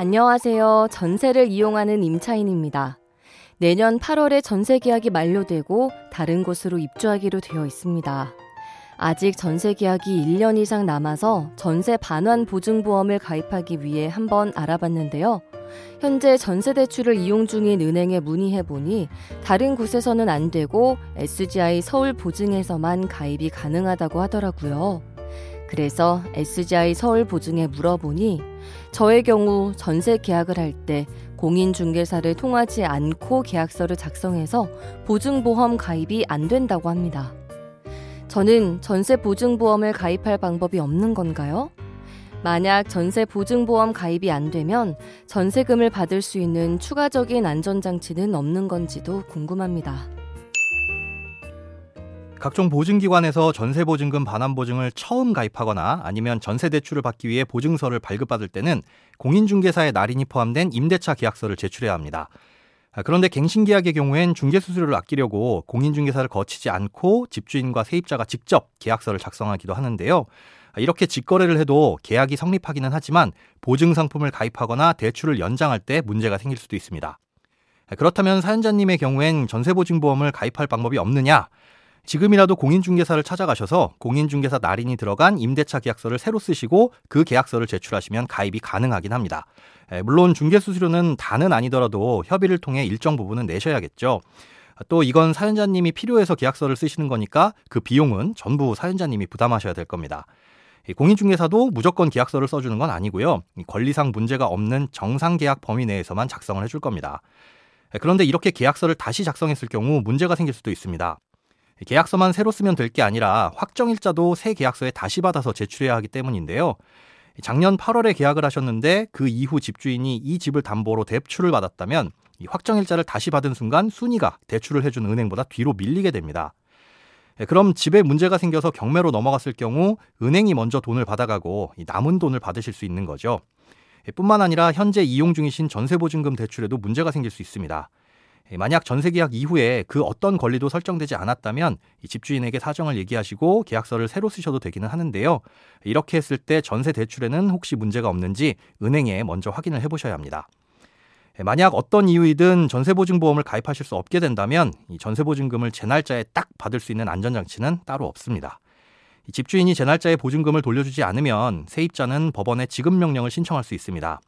안녕하세요. 전세를 이용하는 임차인입니다. 내년 8월에 전세 계약이 만료되고 다른 곳으로 입주하기로 되어 있습니다. 아직 전세 계약이 1년 이상 남아서 전세 반환 보증보험을 가입하기 위해 한번 알아봤는데요. 현재 전세 대출을 이용 중인 은행에 문의해 보니 다른 곳에서는 안 되고 SGI 서울 보증에서만 가입이 가능하다고 하더라고요. 그래서 SGI 서울 보증에 물어보니 저의 경우 전세 계약을 할 때 공인중개사를 통하지 않고 계약서를 작성해서 보증보험 가입이 안 된다고 합니다. 저는 전세 보증보험을 가입할 방법이 없는 건가요? 만약 전세 보증보험 가입이 안 되면 전세금을 받을 수 있는 추가적인 안전장치는 없는 건지도 궁금합니다. 각종 보증기관에서 전세보증금 반환보증을 처음 가입하거나 아니면 전세대출을 받기 위해 보증서를 발급받을 때는 공인중개사의 날인이 포함된 임대차 계약서를 제출해야 합니다. 아, 그런데 갱신계약의 경우엔 중개수수료를 아끼려고 공인중개사를 거치지 않고 집주인과 세입자가 직접 계약서를 작성하기도 하는데요. 아, 이렇게 직거래를 해도 계약이 성립하기는 하지만 보증상품을 가입하거나 대출을 연장할 때 문제가 생길 수도 있습니다. 아, 그렇다면 사연자님의 경우엔 전세보증보험을 가입할 방법이 없느냐? 지금이라도 공인중개사를 찾아가셔서 공인중개사 날인이 들어간 임대차 계약서를 새로 쓰시고 그 계약서를 제출하시면 가입이 가능하긴 합니다. 물론 중개수수료는 다는 아니더라도 협의를 통해 일정 부분은 내셔야겠죠. 또 이건 사연자님이 필요해서 계약서를 쓰시는 거니까 그 비용은 전부 사연자님이 부담하셔야 될 겁니다. 공인중개사도 무조건 계약서를 써주는 건 아니고요. 권리상 문제가 없는 정상 계약 범위 내에서만 작성을 해줄 겁니다. 그런데 이렇게 계약서를 다시 작성했을 경우 문제가 생길 수도 있습니다. 계약서만 새로 쓰면 될 게 아니라 확정일자도 새 계약서에 다시 받아서 제출해야 하기 때문인데요. 작년 8월에 계약을 하셨는데 그 이후 집주인이 이 집을 담보로 대출을 받았다면 이 확정일자를 다시 받은 순간 순위가 대출을 해준 은행보다 뒤로 밀리게 됩니다. 예, 그럼 집에 문제가 생겨서 경매로 넘어갔을 경우 은행이 먼저 돈을 받아가고 남은 돈을 받으실 수 있는 거죠. 예, 뿐만 아니라 현재 이용 중이신 전세보증금 대출에도 문제가 생길 수 있습니다. 예, 만약 전세 계약 이후에 그 어떤 권리도 설정되지 않았다면 집주인에게 사정을 얘기하시고 계약서를 새로 쓰셔도 되기는 하는데요. 이렇게 했을 때 전세 대출에는 혹시 문제가 없는지 은행에 먼저 확인을 해보셔야 합니다. 예, 만약 어떤 이유이든 전세보증보험을 가입하실 수 없게 된다면 이 전세보증금을 제 날짜에 딱 받을 수 있는 안전장치는 따로 없습니다. 집주인이 제 날짜에 보증금을 돌려주지 않으면 세입자는 법원에 지급 명령을 신청할 수 있습니다.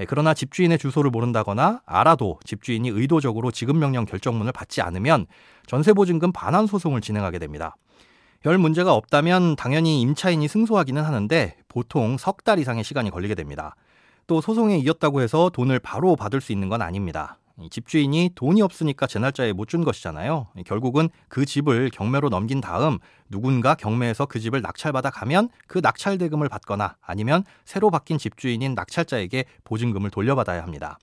예, 그러나 집주인의 주소를 모른다거나 알아도 집주인이 의도적으로 지급명령 결정문을 받지 않으면 전세보증금 반환 소송을 진행하게 됩니다. 별 문제가 없다면 당연히 임차인이 승소하기는 하는데 보통 석 달 이상의 시간이 걸리게 됩니다. 또 소송에 이겼다고 해서 돈을 바로 받을 수 있는 건 아닙니다. 집주인이 돈이 없으니까 제 날짜에 못 준 것이잖아요. 결국은 그 집을 경매로 넘긴 다음 누군가 경매에서 그 집을 낙찰받아 가면 그 낙찰 대금을 받거나 아니면 새로 바뀐 집주인인 낙찰자에게 보증금을 돌려받아야 합니다.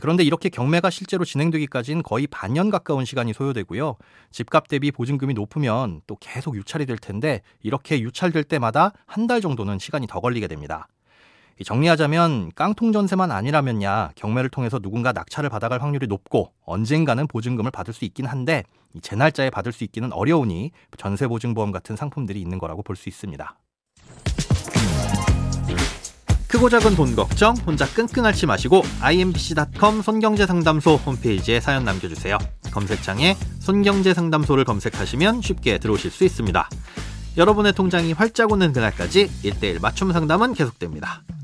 그런데 이렇게 경매가 실제로 진행되기까지는 거의 반년 가까운 시간이 소요되고요. 집값 대비 보증금이 높으면 또 계속 유찰이 될 텐데 이렇게 유찰될 때마다 한 달 정도는 시간이 더 걸리게 됩니다. 정리하자면 깡통 전세만 아니라면야 경매를 통해서 누군가 낙찰을 받아갈 확률이 높고 언젠가는 보증금을 받을 수 있긴 한데 제 날짜에 받을 수 있기는 어려우니 전세 보증보험 같은 상품들이 있는 거라고 볼 수 있습니다. 크고 작은 돈 걱정 혼자 끙끙 앓지 마시고 imbc.com 손경제상담소 홈페이지에 사연 남겨주세요. 검색창에 손경제상담소를 검색하시면 쉽게 들어오실 수 있습니다. 여러분의 통장이 활짝 오는 그날까지 1대1 맞춤 상담은 계속됩니다.